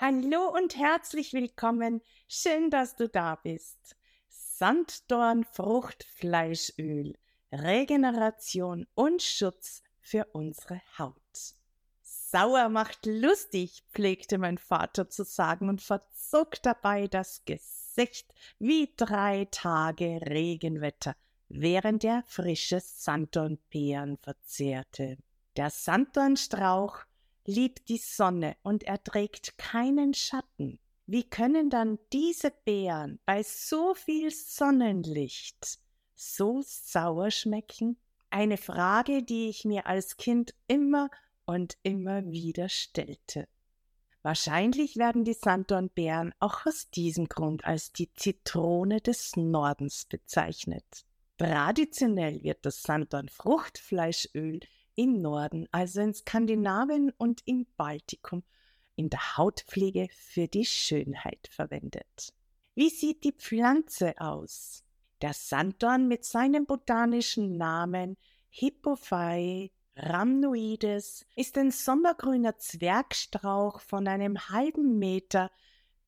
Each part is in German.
Hallo und herzlich willkommen. Schön, dass du da bist. Sanddorn Fruchtfleischöl. Regeneration und Schutz für unsere Haut. Sauer macht lustig, pflegte mein Vater zu sagen und verzog dabei das Gesicht wie drei Tage Regenwetter, während er frische Sanddornbeeren verzehrte. Der Sanddornstrauch liebt die Sonne und erträgt keinen Schatten. Wie können dann diese Beeren bei so viel Sonnenlicht so sauer schmecken? Eine Frage, die ich mir als Kind immer und immer wieder stellte. Wahrscheinlich werden die Sanddornbeeren auch aus diesem Grund als die Zitrone des Nordens bezeichnet. Traditionell wird das Sanddorn-Fruchtfleischöl im Norden, also in Skandinavien und im Baltikum, in der Hautpflege für die Schönheit verwendet. Wie sieht die Pflanze aus? Der Sanddorn mit seinem botanischen Namen Hippophae rhamnoides ist ein sommergrüner Zwergstrauch von einem halben Meter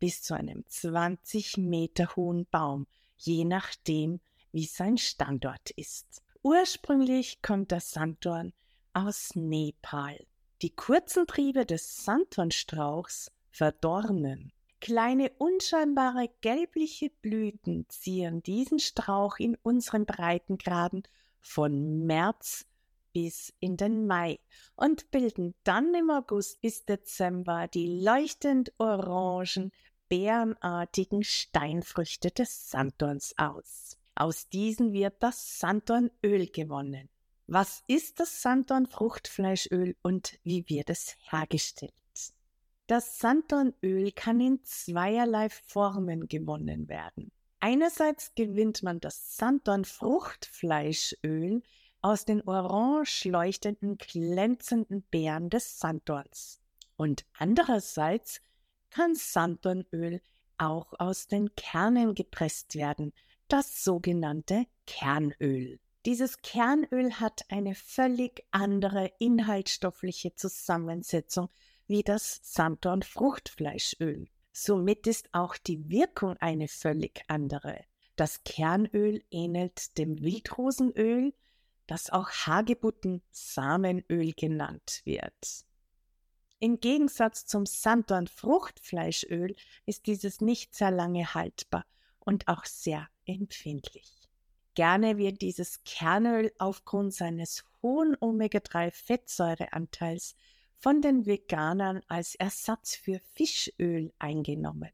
bis zu einem 20 Meter hohen Baum, je nachdem, wie sein Standort ist. Ursprünglich kommt der Sanddorn aus Nepal. Die kurzen Triebe des Santonstrauchs verdornen. Kleine unscheinbare gelbliche Blüten zieren diesen Strauch in unseren Breitengraden von März bis in den Mai und bilden dann im August bis Dezember die leuchtend orangen, beerenartigen Steinfrüchte des Sanddorns aus. Aus diesen wird das Sanddornöl gewonnen. Was ist das Sanddorn-Fruchtfleischöl und wie wird es hergestellt? Das Sanddornöl kann in zweierlei Formen gewonnen werden. Einerseits gewinnt man das Sanddorn-Fruchtfleischöl aus den orange leuchtenden, glänzenden Beeren des Sanddorns. Und andererseits kann Sanddornöl auch aus den Kernen gepresst werden, das sogenannte Kernöl. Dieses Kernöl hat eine völlig andere inhaltsstoffliche Zusammensetzung wie das Sanddorn Fruchtfleischöl. Somit ist auch die Wirkung eine völlig andere. Das Kernöl ähnelt dem Wildrosenöl, das auch Hagebutten Samenöl genannt wird. Im Gegensatz zum Sanddorn Fruchtfleischöl ist dieses nicht sehr lange haltbar und auch sehr empfindlich. Gerne wird dieses Kernöl aufgrund seines hohen Omega-3-Fettsäureanteils von den Veganern als Ersatz für Fischöl eingenommen.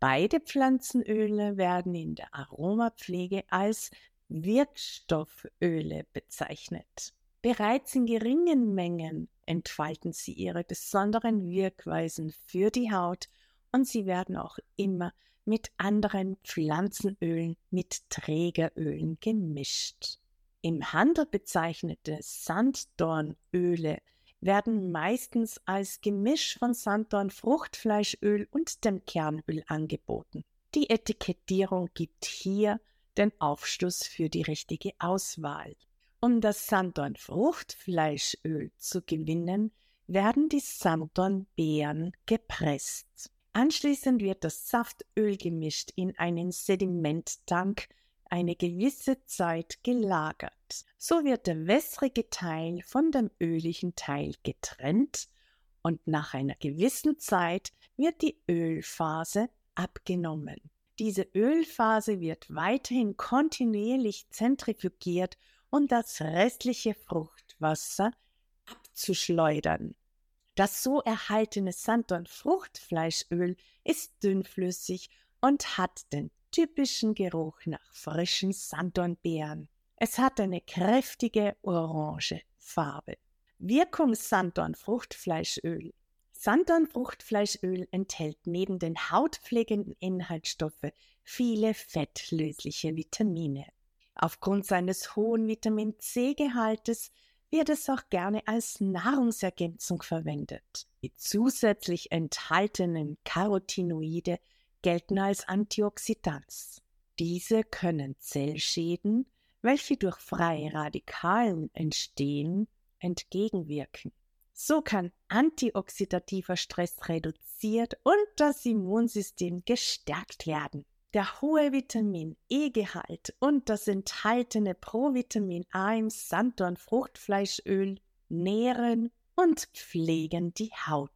Beide Pflanzenöle werden in der Aromapflege als Wirkstofföle bezeichnet. Bereits in geringen Mengen entfalten sie ihre besonderen Wirkweisen für die Haut und sie werden auch immer mit anderen Pflanzenölen mit Trägerölen gemischt. Im Handel bezeichnete Sanddornöle werden meistens als Gemisch von Sanddorn Fruchtfleischöl und dem Kernöl angeboten. Die Etikettierung gibt hier den Aufschluss für die richtige Auswahl. Um das Sanddorn Fruchtfleischöl zu gewinnen, werden die Sanddornbeeren gepresst. Anschließend wird das Saftöl gemischt in einen Sedimenttank eine gewisse Zeit gelagert. So wird der wässrige Teil von dem öligen Teil getrennt und nach einer gewissen Zeit wird die Ölphase abgenommen. Diese Ölphase wird weiterhin kontinuierlich zentrifugiert, um das restliche Fruchtwasser abzuschleudern. Das so erhaltene Sanddorn-Fruchtfleischöl ist dünnflüssig und hat den typischen Geruch nach frischen Sanddornbeeren. Es hat eine kräftige orange Farbe. Wirkung Sanddorn-Fruchtfleischöl. Sanddorn-Fruchtfleischöl enthält neben den hautpflegenden Inhaltsstoffen viele fettlösliche Vitamine. Aufgrund seines hohen Vitamin C-Gehaltes wird es auch gerne als Nahrungsergänzung verwendet. Die zusätzlich enthaltenen Carotinoide gelten als Antioxidants. Diese können Zellschäden, welche durch freie Radikalen entstehen, entgegenwirken. So kann antioxidativer Stress reduziert und das Immunsystem gestärkt werden. Der hohe Vitamin E-Gehalt und das enthaltene Provitamin A im Sanddorn-Fruchtfleischöl nähren und pflegen die Haut.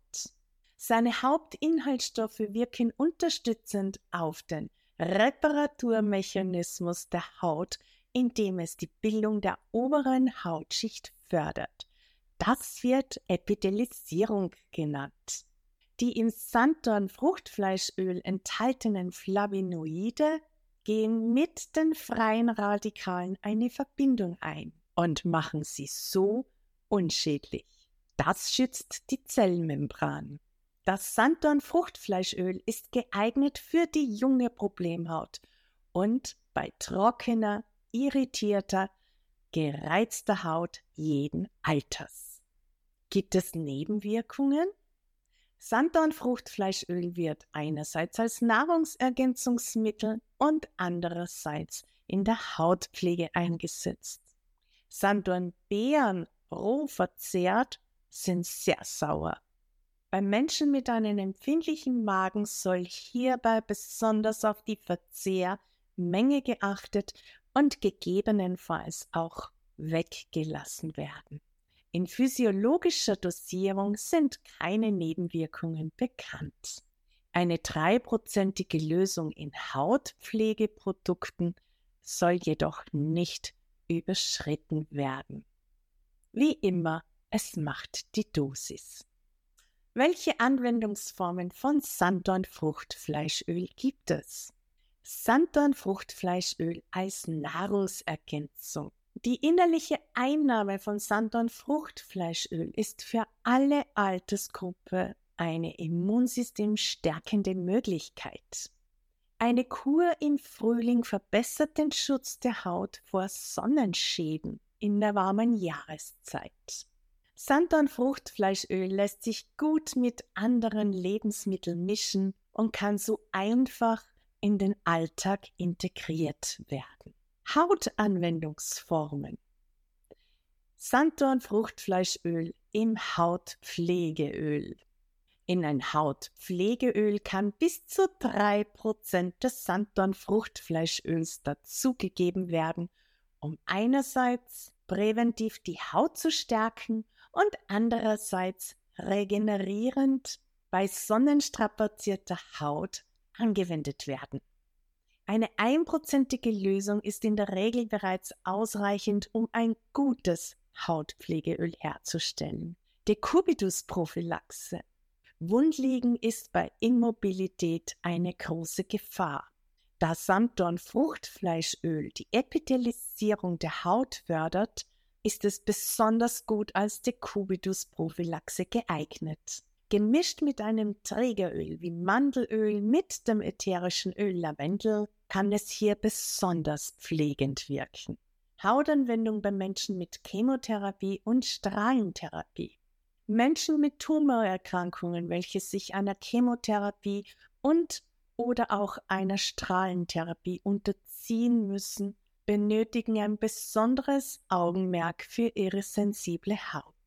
Seine Hauptinhaltsstoffe wirken unterstützend auf den Reparaturmechanismus der Haut, indem es die Bildung der oberen Hautschicht fördert. Das wird Epithelisierung genannt. Die im Sanddorn-Fruchtfleischöl enthaltenen Flavonoide gehen mit den freien Radikalen eine Verbindung ein und machen sie so unschädlich. Das schützt die Zellmembran. Das Sanddorn-Fruchtfleischöl ist geeignet für die junge Problemhaut und bei trockener, irritierter, gereizter Haut jeden Alters. Gibt es Nebenwirkungen? Sanddorn-Fruchtfleischöl wird einerseits als Nahrungsergänzungsmittel und andererseits in der Hautpflege eingesetzt. Sanddornbeeren roh verzehrt sind sehr sauer. Bei Menschen mit einem empfindlichen Magen soll hierbei besonders auf die Verzehrmenge geachtet und gegebenenfalls auch weggelassen werden. In physiologischer Dosierung sind keine Nebenwirkungen bekannt. Eine dreiprozentige Lösung in Hautpflegeprodukten soll jedoch nicht überschritten werden. Wie immer, es macht die Dosis. Welche Anwendungsformen von Sanddorn-Fruchtfleischöl gibt es? Sanddorn-Fruchtfleischöl als Nahrungsergänzung. Die innerliche Einnahme von Sanddorn-Fruchtfleischöl ist für alle Altersgruppe eine immunsystemstärkende Möglichkeit. Eine Kur im Frühling verbessert den Schutz der Haut vor Sonnenschäden in der warmen Jahreszeit. Sanddorn-Fruchtfleischöl lässt sich gut mit anderen Lebensmitteln mischen und kann so einfach in den Alltag integriert werden. Hautanwendungsformen. Sanddorn-Fruchtfleischöl im Hautpflegeöl. In ein Hautpflegeöl kann bis zu 3% des Sanddorn-Fruchtfleischöls dazugegeben werden, um einerseits präventiv die Haut zu stärken und andererseits regenerierend bei sonnenstrapazierter Haut angewendet werden. Eine einprozentige Lösung ist in der Regel bereits ausreichend, um ein gutes Hautpflegeöl herzustellen. Dekubitus-Prophylaxe. Wundliegen ist bei Immobilität eine große Gefahr. Da Sanddorn-Fruchtfleischöl die Epithelisierung der Haut fördert, ist es besonders gut als Dekubitus-Prophylaxe geeignet. Gemischt mit einem Trägeröl wie Mandelöl mit dem ätherischen Öl Lavendel kann es hier besonders pflegend wirken. Hautanwendung bei Menschen mit Chemotherapie und Strahlentherapie. Menschen mit Tumorerkrankungen, welche sich einer Chemotherapie und oder auch einer Strahlentherapie unterziehen müssen, benötigen ein besonderes Augenmerk für ihre sensible Haut.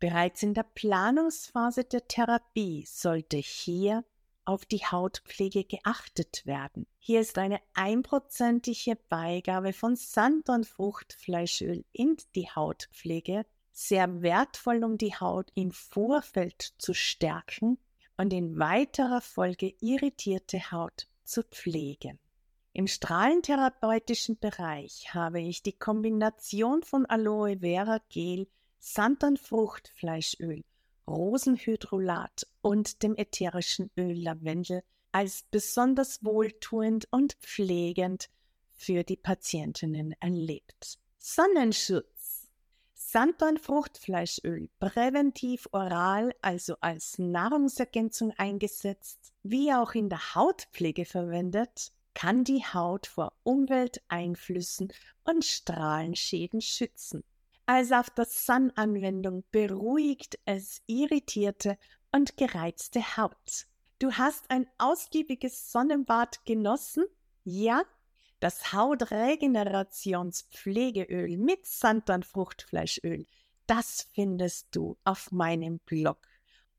Bereits in der Planungsphase der Therapie sollte hier auf die Hautpflege geachtet werden. Hier ist eine einprozentige Beigabe von Sand- und Fruchtfleischöl in die Hautpflege sehr wertvoll, um die Haut im Vorfeld zu stärken und in weiterer Folge irritierte Haut zu pflegen. Im strahlentherapeutischen Bereich habe ich die Kombination von Aloe Vera Gel, Sanddornfruchtfleischöl, Rosenhydrolat und dem ätherischen Öl Lavendel als besonders wohltuend und pflegend für die Patientinnen erlebt. Sonnenschutz. Sanddornfruchtfleischöl präventiv oral, also als Nahrungsergänzung eingesetzt, wie auch in der Hautpflege verwendet, kann die Haut vor Umwelteinflüssen und Strahlenschäden schützen. Als auf der Sun-Anwendung beruhigt es irritierte und gereizte Haut. Du hast ein ausgiebiges Sonnenbad genossen? Ja? Das Hautregenerationspflegeöl mit Sanddornfruchtfleischöl das findest du auf meinem Blog.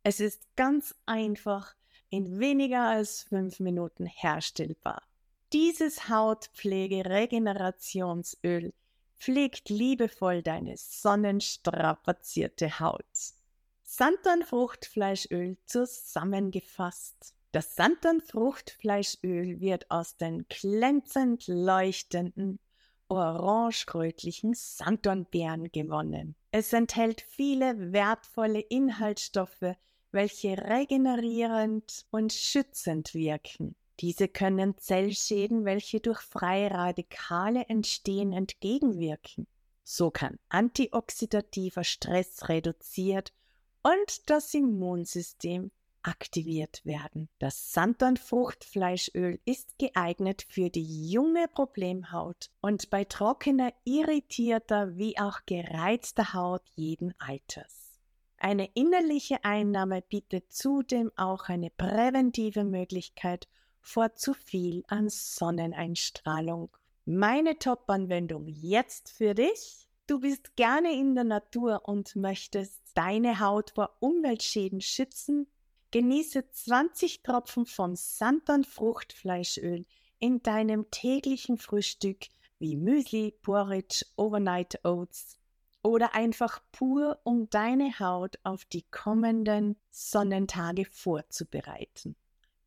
Es ist ganz einfach in weniger als fünf Minuten herstellbar. Dieses Hautpflege-Regenerationsöl pflegt liebevoll deine sonnenstrapazierte Haut. Sanddornfruchtfleischöl zusammengefasst. Das Sanddornfruchtfleischöl wird aus den glänzend leuchtenden orange-rötlichen Sanddornbeeren gewonnen. Es enthält viele wertvolle Inhaltsstoffe, welche regenerierend und schützend wirken. Diese können Zellschäden, welche durch freie Radikale entstehen, entgegenwirken. So kann antioxidativer Stress reduziert und das Immunsystem aktiviert werden. Das Sanddornfruchtfleischöl ist geeignet für die junge Problemhaut und bei trockener, irritierter wie auch gereizter Haut jeden Alters. Eine innerliche Einnahme bietet zudem auch eine präventive Möglichkeit vor zu viel an Sonneneinstrahlung. Meine Top-Anwendung jetzt für dich. Du bist gerne in der Natur und möchtest deine Haut vor Umweltschäden schützen? Genieße 20 Tropfen von Santon Fruchtfleischöl in deinem täglichen Frühstück wie Müsli, Porridge, Overnight Oats oder einfach pur, um deine Haut auf die kommenden Sonnentage vorzubereiten.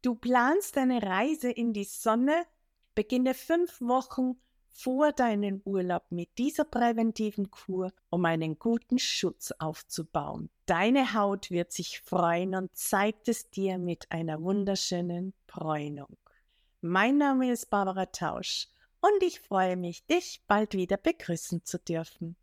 Du planst eine Reise in die Sonne, beginne fünf Wochen vor deinem Urlaub mit dieser präventiven Kur, um einen guten Schutz aufzubauen. Deine Haut wird sich freuen und zeigt es dir mit einer wunderschönen Bräunung. Mein Name ist Barbara Tausch und ich freue mich, dich bald wieder begrüßen zu dürfen.